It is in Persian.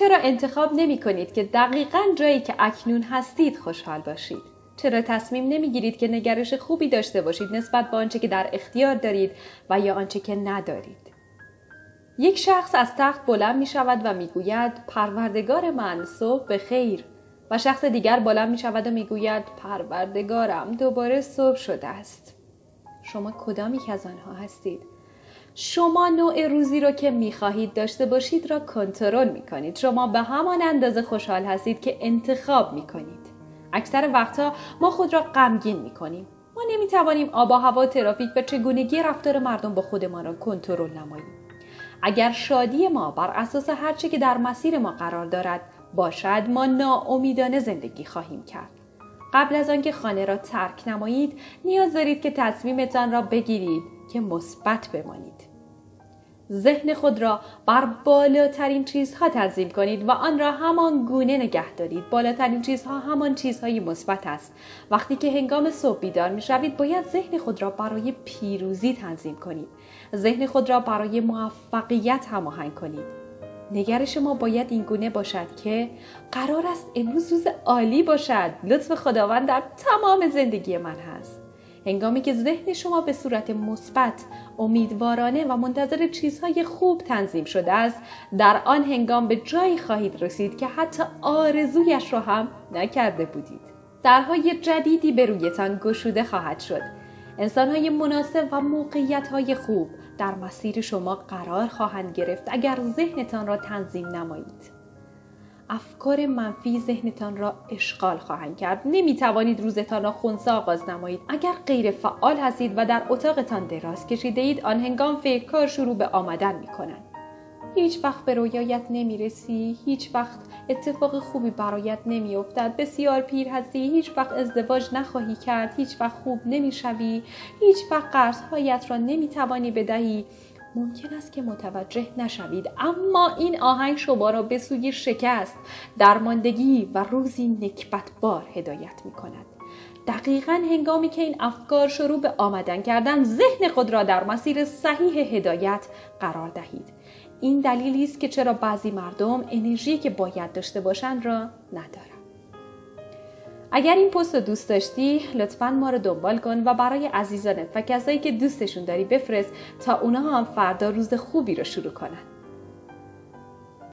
چرا انتخاب نمی کنید که دقیقا جایی که اکنون هستید خوشحال باشید؟ چرا تصمیم نمی گیرید که نگرش خوبی داشته باشید نسبت به آنچه که در اختیار دارید و یا آنچه که ندارید؟ یک شخص از تخت بلند می شود و می گوید پروردگار من صبح به خیر و شخص دیگر بلند می شود و می گوید پروردگارم دوباره صبح شده است. شما کدامی که از آنها هستید؟ شما نوع روزی رو که می‌خواهید داشته باشید را کنترل می‌کنید. شما به همان اندازه خوشحال هستید که انتخاب می‌کنید. اکثر وقتها ما خود را غمگین می‌کنیم. ما نمی‌توانیم آب و هوا ترافیک و چگونگی رفتار مردم با خودمان را کنترل نماییم. اگر شادی ما بر اساس هرچه که در مسیر ما قرار دارد باشد ما ناامیدانه زندگی خواهیم کرد. قبل از آنکه خانه را ترک نمایید نیاز دارید که تصمیمتان را بگیرید. که مثبت بمانید. ذهن خود را بر بالاترین چیزها تنظیم کنید و آن را همان گونه نگه دارید. بالاترین چیزها همان چیزهای مثبت است. وقتی که هنگام صبح بیدار می شوید باید ذهن خود را برای پیروزی تنظیم کنید. ذهن خود را برای موفقیت هماهنگ کنید. نگرش ما باید این گونه باشد که قرار است امروز روز عالی باشد. لطف خداوند در تمام زندگی من هست. هنگامی که ذهن شما به صورت مثبت امیدوارانه و منتظر چیزهای خوب تنظیم شده است در آن هنگام به جایی خواهید رسید که حتی آرزویش را هم نکرده بودید. درهای جدیدی به رویتان گشوده خواهد شد. انسانهای مناسب و موقعیت خوب در مسیر شما قرار خواهند گرفت اگر ذهنتان را تنظیم نمایید. افکار منفی ذهنتان را اشغال خواهند کرد. نمی توانید روزتان را خونسا آغاز نمایید. اگر غیر فعال هستید و در اتاقتان دراز کشیده اید آن هنگام فکرکار شروع به آمدن می کنند هیچ وقت به رویایت نمی رسی هیچ وقت اتفاق خوبی برایت نمی افتد بسیار پیر هستی هیچ وقت ازدواج نخواهی کرد هیچ وقت خوب نمی شوی هیچ وقت قرضهایت را نمی توانی بدهی. ممکن است که متوجه نشوید. اما این آهنگ شما را به سوی شکست درماندگی و روزی نکبت بار هدایت می کند دقیقا هنگامی که این افکار شروع به آمدن کردن ذهن خود را در مسیر صحیح هدایت قرار دهید. این دلیلی است که چرا بعضی مردم انرژی که باید داشته باشند را ندارند. اگر این پست رو دوست داشتی لطفا ما رو دنبال کن و برای عزیزانت و کسایی که دوستشون داری بفرست تا اونا هم فردا روز خوبی رو شروع کنن.